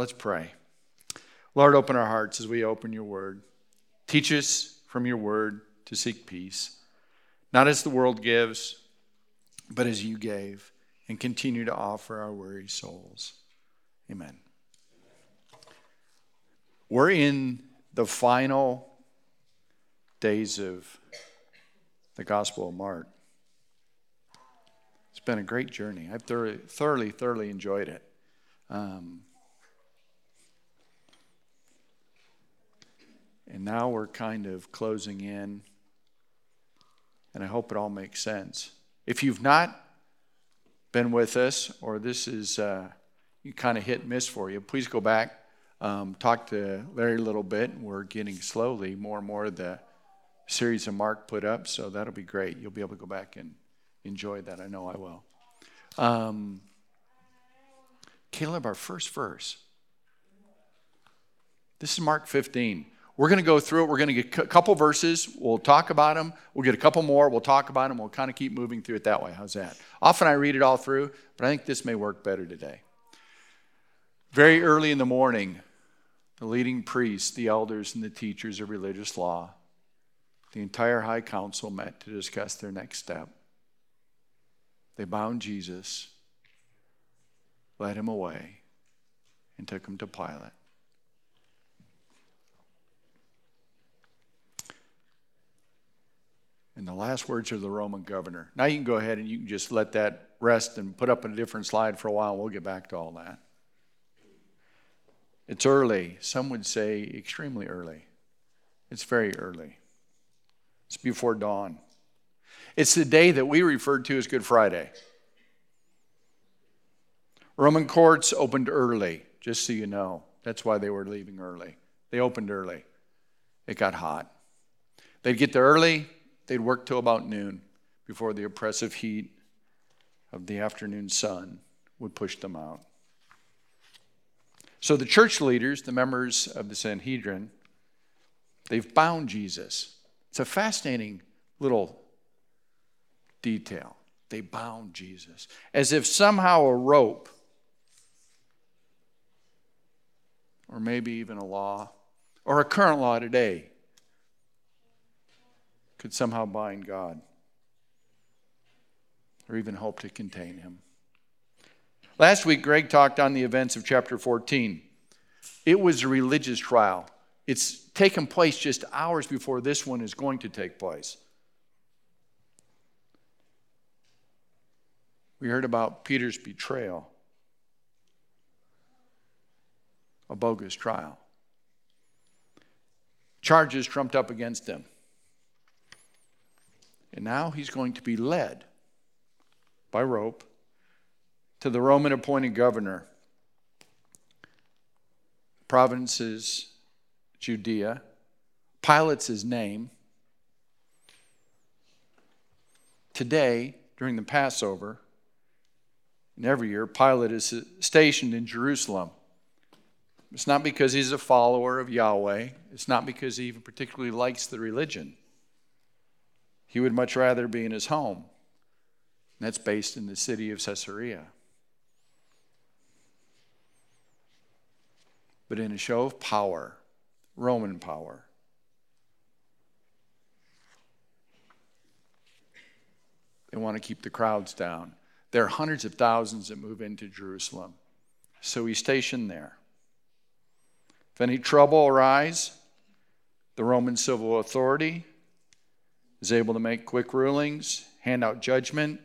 Let's pray. Lord, open our hearts as we open your word. Teach us from your word to seek peace, not as the world gives, but as you gave, and continue to offer our weary souls. Amen. We're in the final days of the Gospel of Mark. It's been a great journey. I've thoroughly, thoroughly, thoroughly enjoyed it. Um, and now we're kind of closing in, and I hope it all makes sense. If you've not been with us, or this is uh, you kind of hit and miss for you, please go back. Um, talk to Larry a little bit. We're getting slowly more and more of the series of Mark put up, so that'll be great. You'll be able to go back and enjoy that. I know I will. Um, Caleb, our first verse. This is Mark 15. We're going to go through it. We're going to get a couple verses. We'll talk about them. We'll get a couple more. We'll talk about them. We'll kind of keep moving through it that way. How's that? Often I read it all through, but I think this may work better today. Very early in the morning, the leading priests, the elders, and the teachers of religious law, the entire high council met to discuss their next step. They bound Jesus, led him away, and took him to Pilate. And the last words are the Roman governor. Now you can go ahead and you can just let that rest and put up a different slide for a while. We'll get back to all that. It's early. Some would say extremely early. It's very early. It's before dawn. It's the day that we referred to as Good Friday. Roman courts opened early, just so you know. That's why they were leaving early. They opened early. It got hot. They'd get there early, They'd work till about noon before the oppressive heat of the afternoon sun would push them out. So the church leaders, the members of the Sanhedrin, they've bound Jesus. It's a fascinating little detail. They bound Jesus as if somehow a rope, or maybe even a law, or a current law today, could somehow bind God or even hope to contain him. Last week, Greg talked on the events of chapter 14. It was a religious trial. It's taken place just hours before this one is going to take place. We heard about Peter's betrayal, a bogus trial. Charges trumped up against him. And now he's going to be led by rope to the Roman appointed governor. Province is Judea. Pilate's his name. Today, during the Passover, and every year, Pilate is stationed in Jerusalem. It's not because he's a follower of Yahweh, it's not because he even particularly likes the religion. He would much rather be in his home. And that's based in the city of Caesarea. But in a show of power, Roman power, they want to keep the crowds down. There are hundreds of thousands that move into Jerusalem. So he's stationed there. If any trouble arise, the Roman civil authority is able to make quick rulings, hand out judgment.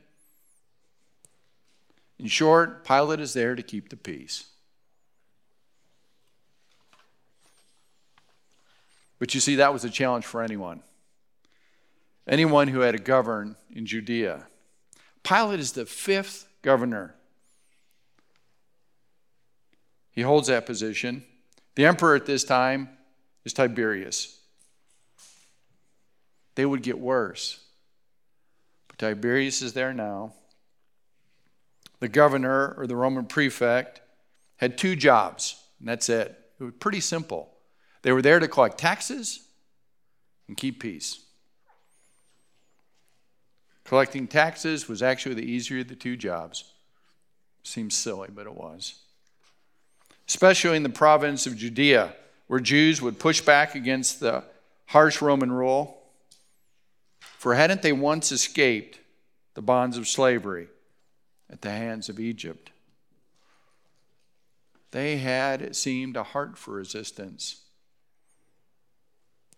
In short, Pilate is there to keep the peace. But you see, that was a challenge for anyone. Anyone who had to govern in Judea. Pilate is the fifth governor. He holds that position. The emperor at this time is Tiberius they would get worse. But Tiberius is there now. The governor or the Roman prefect had two jobs, and that's it. It was pretty simple. They were there to collect taxes and keep peace. Collecting taxes was actually the easier of the two jobs. Seems silly, but it was. especially in the province of Judea, where Jews would push back against the harsh Roman rule. For hadn't they once escaped the bonds of slavery at the hands of Egypt? They had, it seemed, a heart for resistance,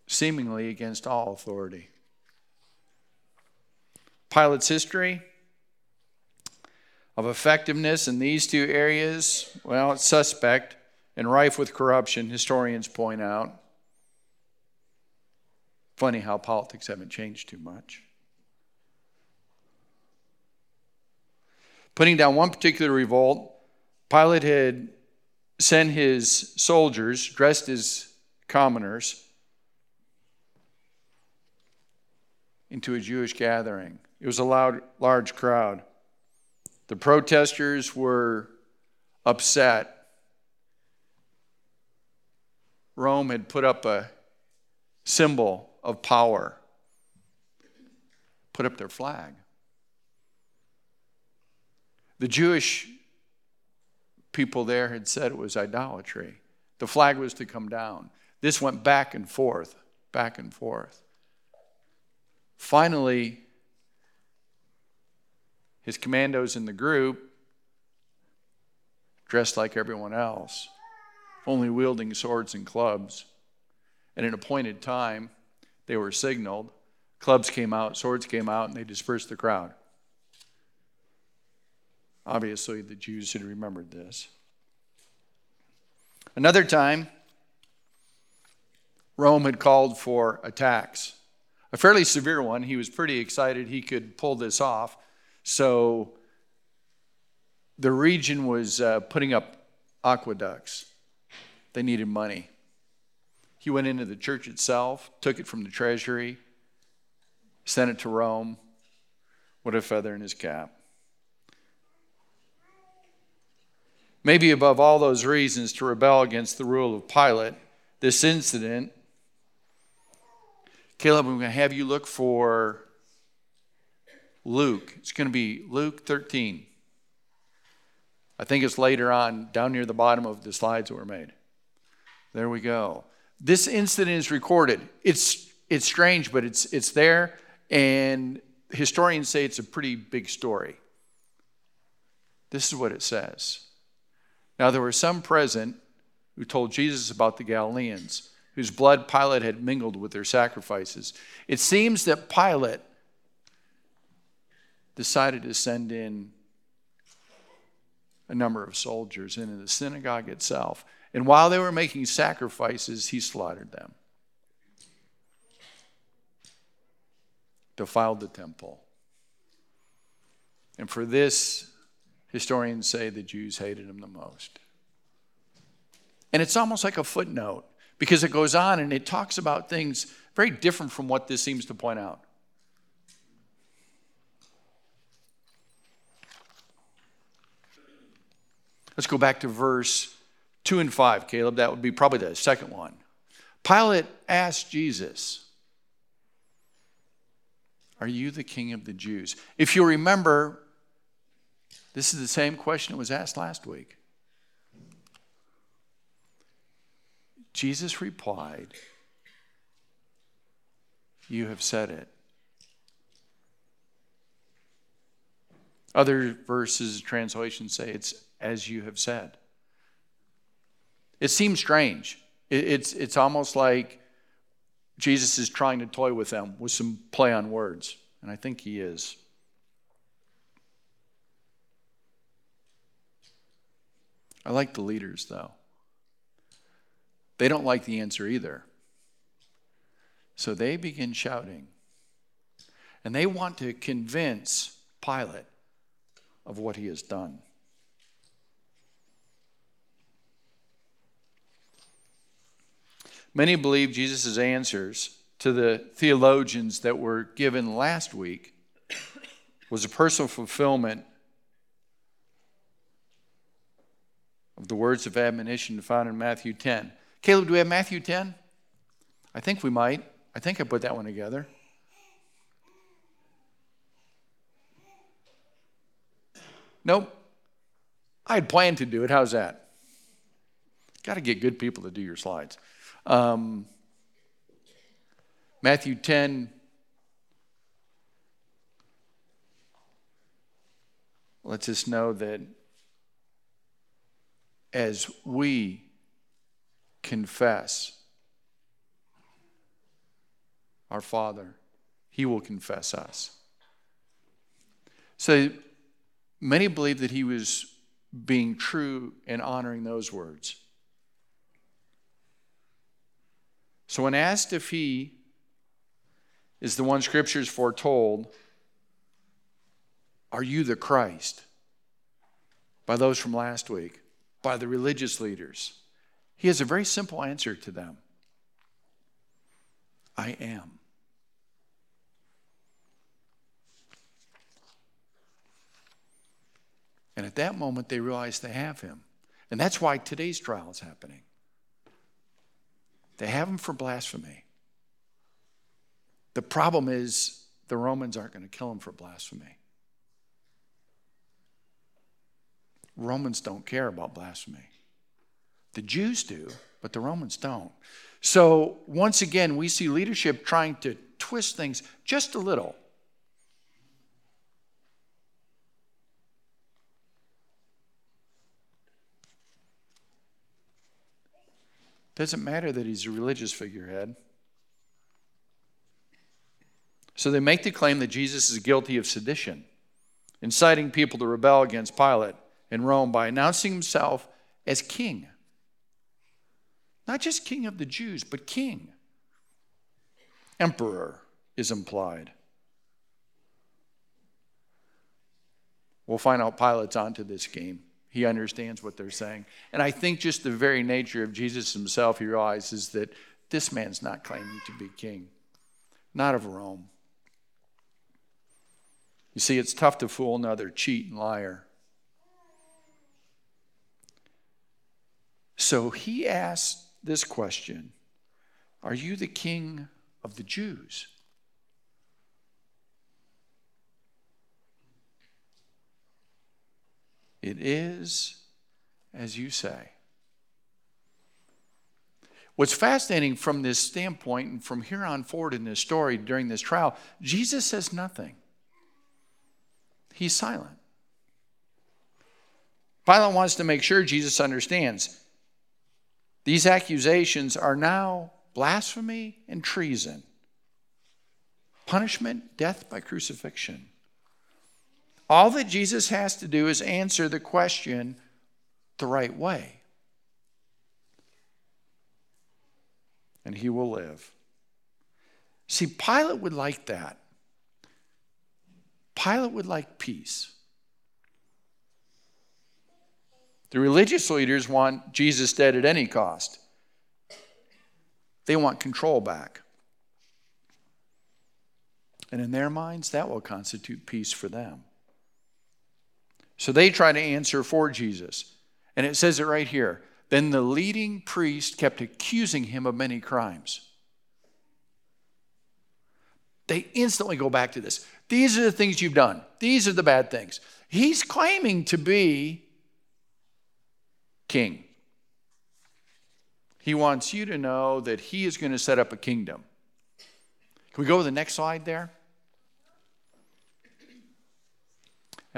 seemingly against all authority. Pilate's history of effectiveness in these two areas, well, it's suspect and rife with corruption, historians point out. Funny how politics haven't changed too much. Putting down one particular revolt, Pilate had sent his soldiers, dressed as commoners, into a Jewish gathering. It was a loud, large crowd. The protesters were upset. Rome had put up a symbol of power, put up their flag. The Jewish people there had said it was idolatry. The flag was to come down. This went back and forth, back and forth. Finally, his commandos in the group, dressed like everyone else, only wielding swords and clubs. At an appointed time, they were signaled. Clubs came out, swords came out, and they dispersed the crowd. Obviously, the Jews had remembered this. Another time, Rome had called for a tax, a fairly severe one. He was pretty excited he could pull this off. So the region was uh, putting up aqueducts. They needed money. He went into the church itself, took it from the treasury, sent it to Rome. What a feather in his cap. Maybe above all those reasons to rebel against the rule of Pilate, this incident, Caleb, I'm going to have you look for Luke. It's going to be Luke 13. I think it's later on, down near the bottom of the slides that were made. There we go. This incident is recorded. It's, it's strange, but it's, it's there, and historians say it's a pretty big story. This is what it says. Now, there were some present who told Jesus about the Galileans, whose blood Pilate had mingled with their sacrifices. It seems that Pilate decided to send in a number of soldiers into the synagogue itself. And while they were making sacrifices, he slaughtered them, defiled the temple. And for this, historians say the Jews hated him the most. And it's almost like a footnote because it goes on and it talks about things very different from what this seems to point out. Let's go back to verse 2 and 5, Caleb. That would be probably the second one. Pilate asked Jesus, Are you the king of the Jews? If you remember, this is the same question that was asked last week. Jesus replied, You have said it. Other verses, translations say it's as you have said. It seems strange. It's, it's almost like Jesus is trying to toy with them with some play on words, and I think he is. I like the leaders, though. They don't like the answer either. So they begin shouting. And they want to convince Pilate of what he has done. Many believe Jesus' answers to the theologians that were given last week was a personal fulfillment of the words of admonition found in Matthew 10. Caleb, do we have Matthew 10? I think we might. I think I put that one together. Nope. I had planned to do it. How's that? Got to get good people to do your slides. Um, Matthew 10. lets us know that as we confess our Father, He will confess us. So many believe that He was being true and honoring those words. So, when asked if He is the one Scriptures foretold, Are you the Christ? by those from last week, by the religious leaders, he has a very simple answer to them I am. And at that moment, they realize they have him. And that's why today's trial is happening. They have him for blasphemy. The problem is the Romans aren't going to kill him for blasphemy. Romans don't care about blasphemy. The Jews do, but the Romans don't. So, once again, we see leadership trying to twist things just a little. Doesn't matter that he's a religious figurehead. So they make the claim that Jesus is guilty of sedition, inciting people to rebel against Pilate in Rome by announcing himself as king. Not just king of the Jews, but king. Emperor is implied. We'll find out Pilate's onto this game. He understands what they're saying. And I think just the very nature of Jesus himself, he realizes that this man's not claiming to be king, not of Rome. You see, it's tough to fool another cheat and liar. So he asked this question Are you the king of the Jews? It is as you say. What's fascinating from this standpoint and from here on forward in this story during this trial, Jesus says nothing. He's silent. Pilate wants to make sure Jesus understands. These accusations are now blasphemy and treason. Punishment, death by crucifixion. All that Jesus has to do is answer the question the right way. And he will live. See, Pilate would like that. Pilate would like peace. The religious leaders want Jesus dead at any cost. They want control back. And in their minds, that will constitute peace for them. So they try to answer for Jesus. And it says it right here. Then the leading priest kept accusing him of many crimes. They instantly go back to this. These are the things you've done, these are the bad things. He's claiming to be king. He wants you to know that he is going to set up a kingdom. Can we go to the next slide there?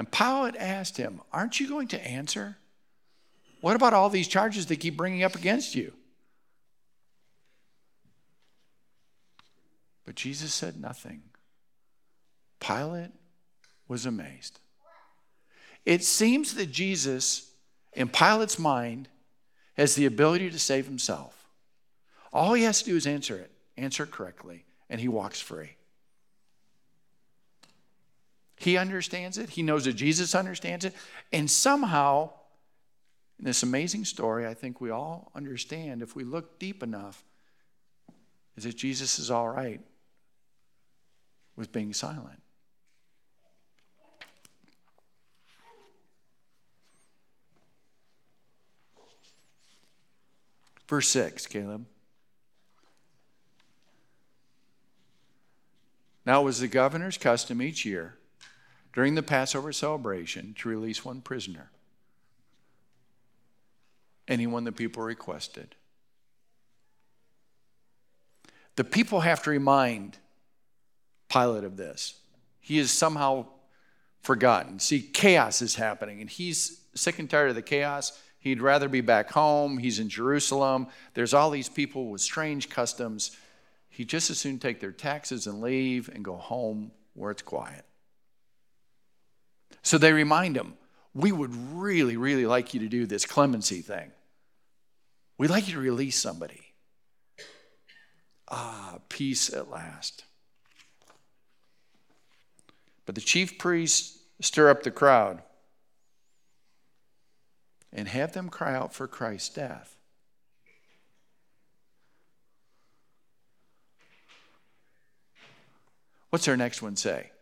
And Pilate asked him, Aren't you going to answer? What about all these charges they keep bringing up against you? But Jesus said nothing. Pilate was amazed. It seems that Jesus in Pilate's mind, has the ability to save himself. All he has to do is answer it, answer it correctly, and he walks free. He understands it. He knows that Jesus understands it. And somehow, in this amazing story, I think we all understand, if we look deep enough, is that Jesus is all right with being silent. Verse 6, Caleb. Now, it was the governor's custom each year during the Passover celebration to release one prisoner. anyone the people requested. The people have to remind Pilate of this. He is somehow forgotten. See, chaos is happening, and he's sick and tired of the chaos. He'd rather be back home. He's in Jerusalem. There's all these people with strange customs. He'd just as soon take their taxes and leave and go home where it's quiet. So they remind him, We would really, really like you to do this clemency thing. We'd like you to release somebody. Ah, peace at last. But the chief priests stir up the crowd and have them cry out for Christ's death. What's our next one say?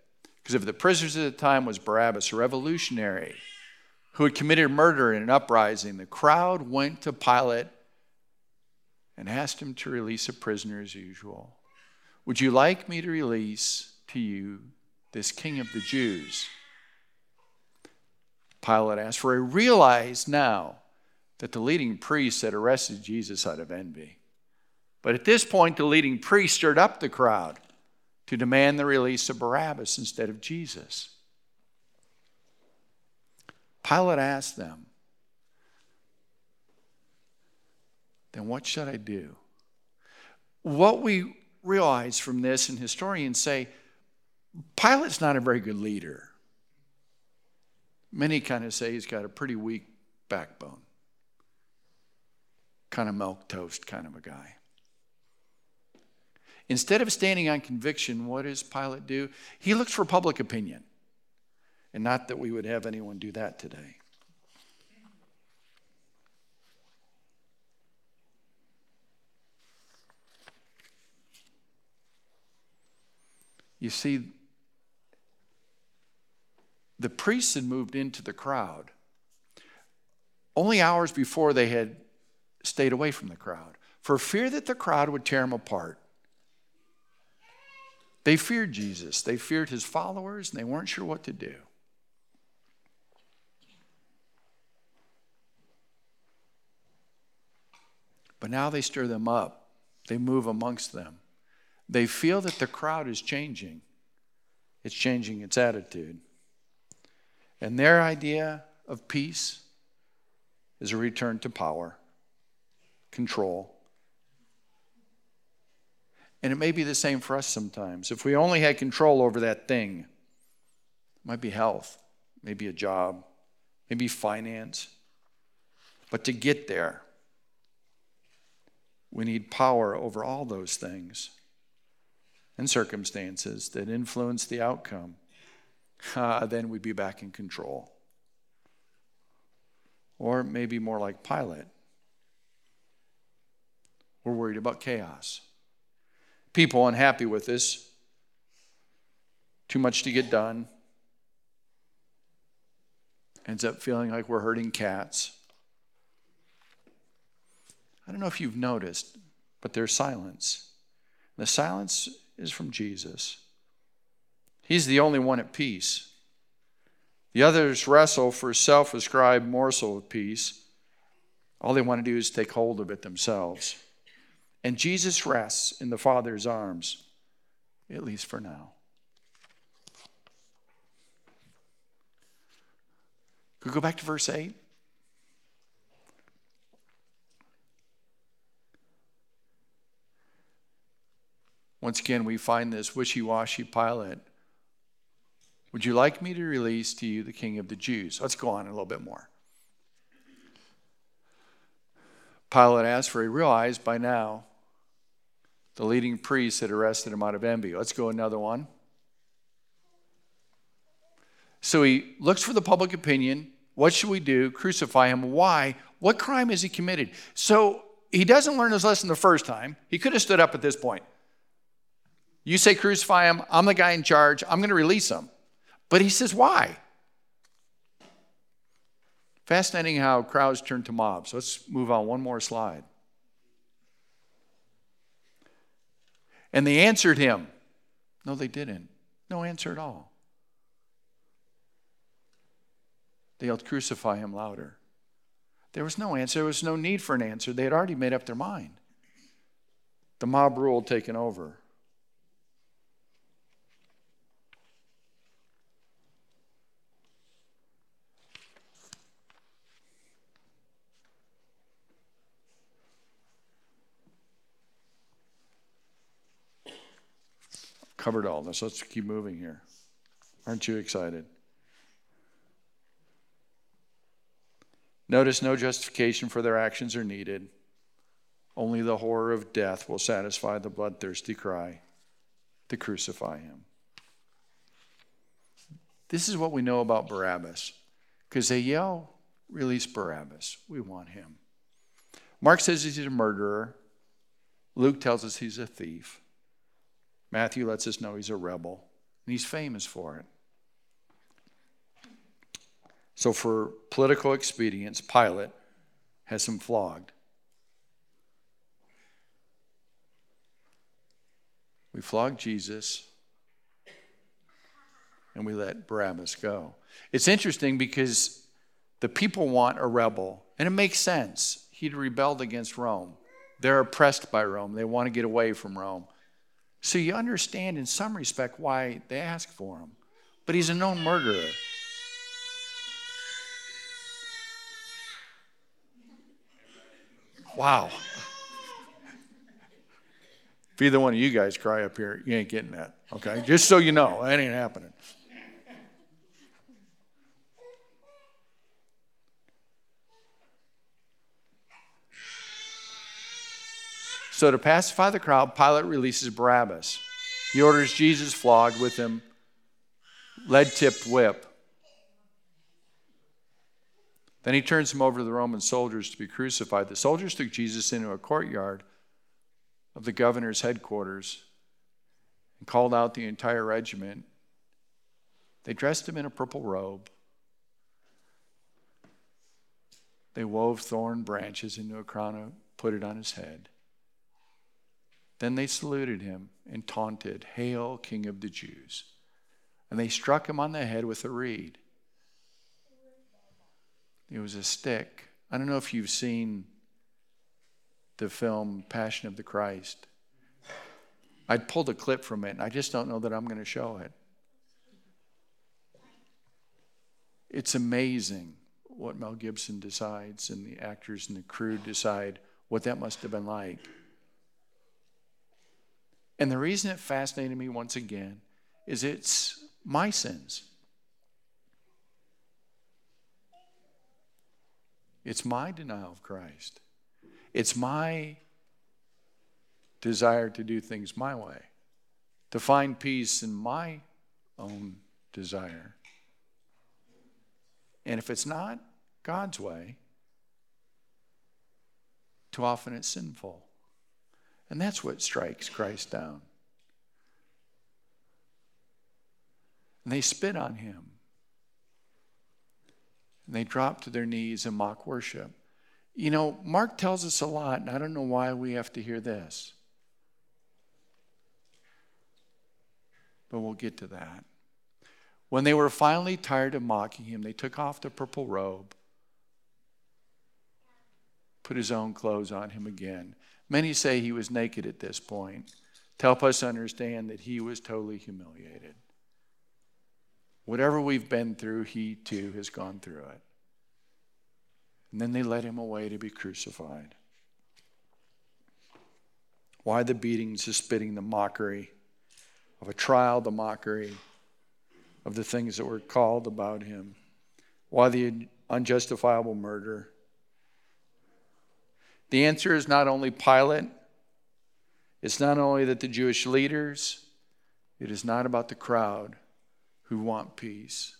Because if the prisoners at the time was Barabbas, a revolutionary who had committed murder in an uprising, the crowd went to Pilate and asked him to release a prisoner as usual. Would you like me to release to you this king of the Jews? Pilate asked, for he realized now that the leading priests had arrested Jesus out of envy. But at this point, the leading priest stirred up the crowd to demand the release of Barabbas instead of Jesus. Pilate asked them, Then what should I do? What we realize from this, and historians say, Pilate's not a very good leader. Many kind of say he's got a pretty weak backbone, kind of milk toast kind of a guy. Instead of standing on conviction, what does Pilate do? He looks for public opinion. And not that we would have anyone do that today. You see, the priests had moved into the crowd. Only hours before they had stayed away from the crowd for fear that the crowd would tear them apart. They feared Jesus, they feared his followers, and they weren't sure what to do. But now they stir them up, they move amongst them. They feel that the crowd is changing, it's changing its attitude. And their idea of peace is a return to power, control. And it may be the same for us sometimes. If we only had control over that thing, it might be health, maybe a job, maybe finance. But to get there, we need power over all those things and circumstances that influence the outcome uh, then we'd be back in control. Or maybe more like Pilate. We're worried about chaos. People unhappy with this, too much to get done, ends up feeling like we're hurting cats. I don't know if you've noticed, but there's silence. The silence is from Jesus. He's the only one at peace. The others wrestle for a self ascribed morsel of peace. All they want to do is take hold of it themselves. And Jesus rests in the Father's arms, at least for now. Could we go back to verse 8? Once again, we find this wishy washy Pilate would you like me to release to you the king of the Jews? Let's go on a little bit more. Pilate asked, for he realized by now the leading priests had arrested him out of envy. Let's go another one. So he looks for the public opinion. What should we do? Crucify him. Why? What crime has he committed? So he doesn't learn his lesson the first time. He could have stood up at this point. You say crucify him. I'm the guy in charge. I'm going to release him. But he says, why? Fascinating how crowds turn to mobs. Let's move on one more slide. And they answered him. No, they didn't. No answer at all. They yelled, Crucify him louder. There was no answer. There was no need for an answer. They had already made up their mind. The mob rule taken over. Covered all this. Let's keep moving here. Aren't you excited? Notice no justification for their actions are needed. Only the horror of death will satisfy the bloodthirsty cry to crucify him. This is what we know about Barabbas because they yell, Release Barabbas. We want him. Mark says he's a murderer. Luke tells us he's a thief. Matthew lets us know he's a rebel, and he's famous for it. So, for political expedience, Pilate has him flogged. We flog Jesus and we let Barabbas go. It's interesting because the people want a rebel, and it makes sense. He'd rebelled against Rome. They're oppressed by Rome, they want to get away from Rome. So you understand in some respect why they ask for him. But he's a known murderer. Wow. If either one of you guys cry up here, you ain't getting that. Okay? Just so you know, that ain't happening. So, to pacify the crowd, Pilate releases Barabbas. He orders Jesus flogged with him lead tipped whip. Then he turns him over to the Roman soldiers to be crucified. The soldiers took Jesus into a courtyard of the governor's headquarters and called out the entire regiment. They dressed him in a purple robe. They wove thorn branches into a crown and put it on his head. Then they saluted him and taunted, Hail, King of the Jews. And they struck him on the head with a reed. It was a stick. I don't know if you've seen the film Passion of the Christ. I pulled a clip from it, and I just don't know that I'm going to show it. It's amazing what Mel Gibson decides, and the actors and the crew decide what that must have been like. And the reason it fascinated me once again is it's my sins. It's my denial of Christ. It's my desire to do things my way, to find peace in my own desire. And if it's not God's way, too often it's sinful. And that's what strikes Christ down. And they spit on him. And they drop to their knees and mock worship. You know, Mark tells us a lot, and I don't know why we have to hear this. But we'll get to that. When they were finally tired of mocking him, they took off the purple robe, put his own clothes on him again. Many say he was naked at this point to help us understand that he was totally humiliated. Whatever we've been through, he too has gone through it. And then they led him away to be crucified. Why the beatings, the spitting, the mockery of a trial, the mockery of the things that were called about him? Why the unjustifiable murder? The answer is not only Pilate, it's not only that the Jewish leaders, it is not about the crowd who want peace.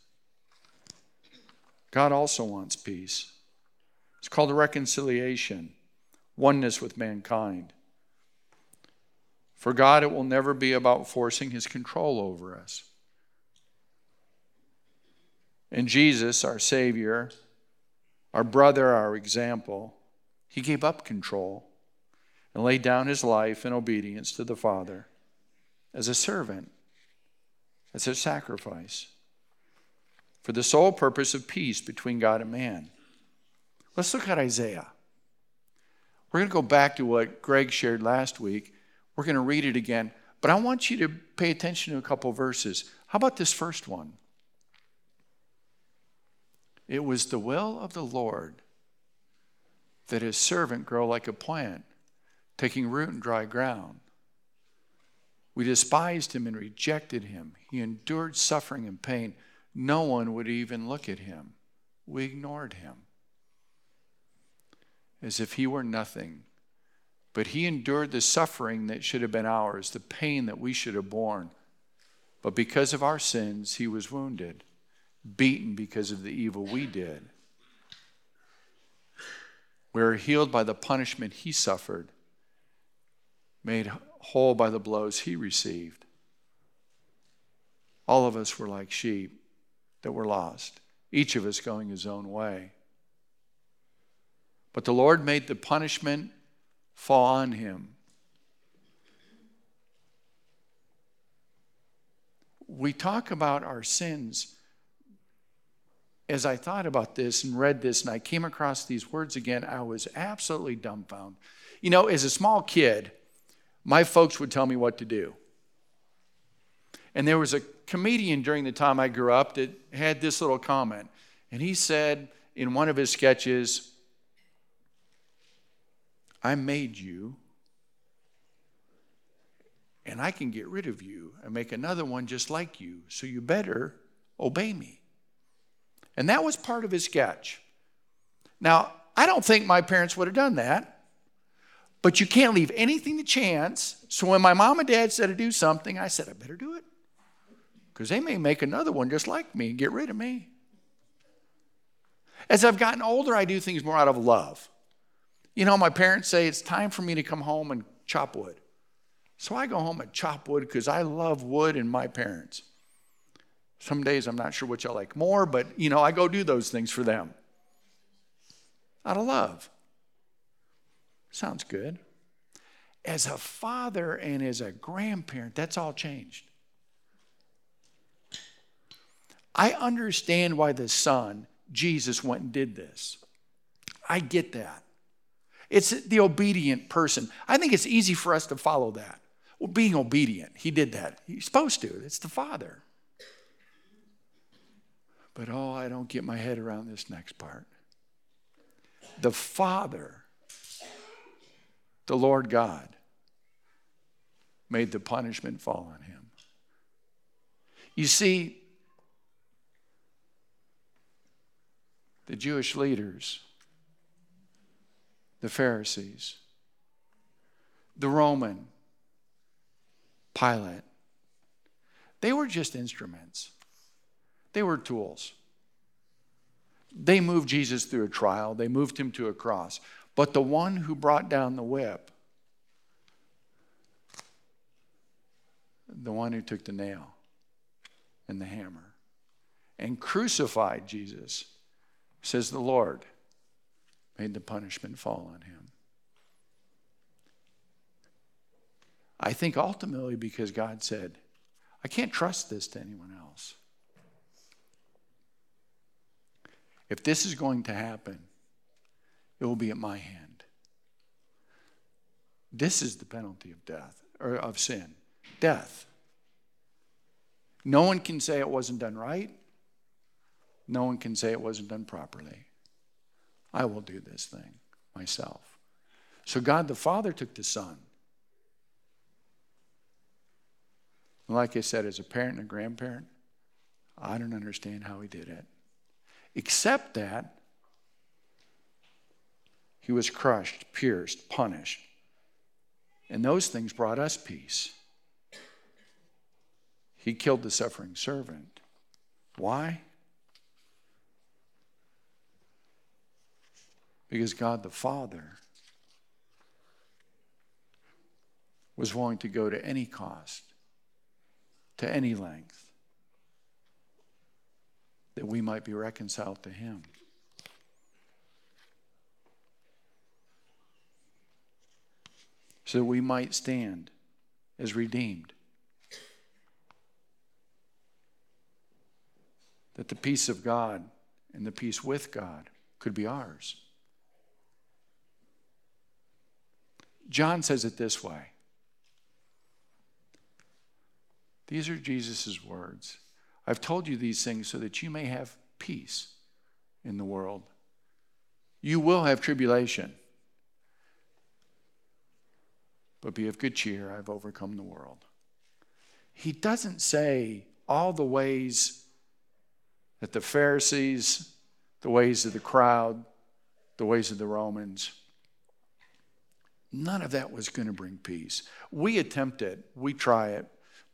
God also wants peace. It's called reconciliation, oneness with mankind. For God, it will never be about forcing his control over us. And Jesus, our Savior, our brother, our example, he gave up control and laid down his life in obedience to the Father as a servant as a sacrifice for the sole purpose of peace between God and man. Let's look at Isaiah. We're going to go back to what Greg shared last week. We're going to read it again, but I want you to pay attention to a couple verses. How about this first one? It was the will of the Lord that his servant grow like a plant, taking root in dry ground. We despised him and rejected him. He endured suffering and pain. No one would even look at him. We ignored him as if he were nothing. But he endured the suffering that should have been ours, the pain that we should have borne. But because of our sins, he was wounded, beaten because of the evil we did. We are healed by the punishment he suffered, made whole by the blows he received. All of us were like sheep that were lost, each of us going his own way. But the Lord made the punishment fall on him. We talk about our sins. As I thought about this and read this, and I came across these words again, I was absolutely dumbfounded. You know, as a small kid, my folks would tell me what to do. And there was a comedian during the time I grew up that had this little comment. And he said in one of his sketches, I made you, and I can get rid of you and make another one just like you, so you better obey me. And that was part of his sketch. Now, I don't think my parents would have done that, but you can't leave anything to chance. So when my mom and dad said to do something, I said, I better do it. Because they may make another one just like me and get rid of me. As I've gotten older, I do things more out of love. You know, my parents say it's time for me to come home and chop wood. So I go home and chop wood because I love wood and my parents. Some days I'm not sure which I like more, but you know, I go do those things for them out of love. Sounds good. As a father and as a grandparent, that's all changed. I understand why the son, Jesus, went and did this. I get that. It's the obedient person. I think it's easy for us to follow that. Well, being obedient, he did that. He's supposed to, it's the Father. But oh, I don't get my head around this next part. The Father, the Lord God, made the punishment fall on him. You see, the Jewish leaders the Pharisees, the Roman, Pilate. They were just instruments, they were tools. They moved Jesus through a trial, they moved him to a cross. But the one who brought down the whip, the one who took the nail and the hammer and crucified Jesus, says the Lord made the punishment fall on him. I think ultimately because God said, I can't trust this to anyone else. If this is going to happen, it will be at my hand. This is the penalty of death, or of sin death. No one can say it wasn't done right. No one can say it wasn't done properly. I will do this thing myself. So God the Father took the Son. Like I said, as a parent and a grandparent, I don't understand how he did it. Except that he was crushed, pierced, punished. And those things brought us peace. He killed the suffering servant. Why? Because God the Father was willing to go to any cost, to any length, that we might be reconciled to Him. So that we might stand as redeemed. That the peace of God and the peace with God could be ours. John says it this way. These are Jesus' words. I've told you these things so that you may have peace in the world. You will have tribulation. But be of good cheer, I've overcome the world. He doesn't say all the ways that the Pharisees, the ways of the crowd, the ways of the Romans, none of that was going to bring peace. We attempt it, we try it,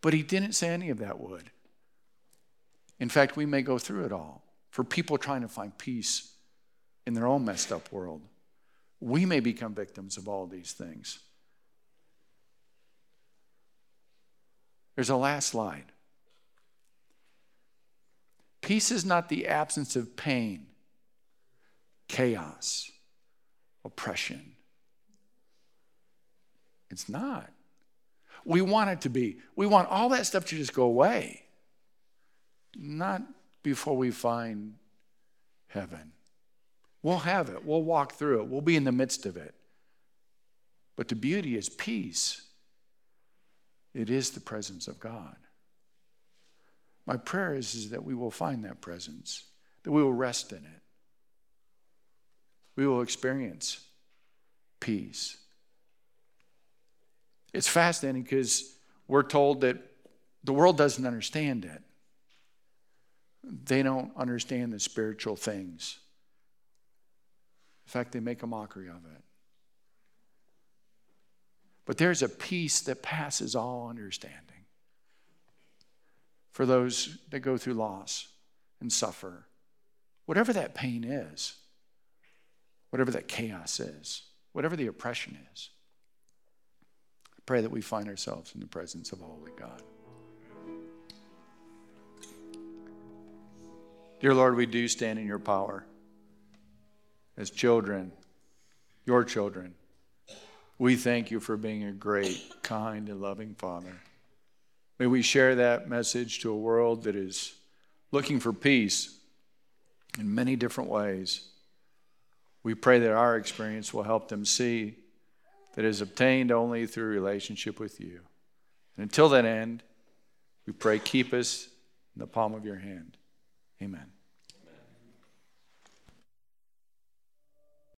but he didn't say any of that would. In fact, we may go through it all for people trying to find peace in their own messed up world. We may become victims of all these things. There's a last slide. Peace is not the absence of pain, chaos, oppression. It's not. We want it to be. We want all that stuff to just go away. Not before we find heaven. We'll have it, we'll walk through it, we'll be in the midst of it. But the beauty is peace, it is the presence of God. My prayer is, is that we will find that presence, that we will rest in it. We will experience peace. It's fascinating because we're told that the world doesn't understand it. They don't understand the spiritual things. In fact, they make a mockery of it. But there's a peace that passes all understanding for those that go through loss and suffer. Whatever that pain is, whatever that chaos is, whatever the oppression is, I pray that we find ourselves in the presence of a holy God. Dear Lord, we do stand in your power as children, your children. We thank you for being a great, kind, and loving Father. May we share that message to a world that is looking for peace in many different ways. We pray that our experience will help them see that is obtained only through relationship with you. And until that end, we pray, keep us in the palm of your hand. Amen.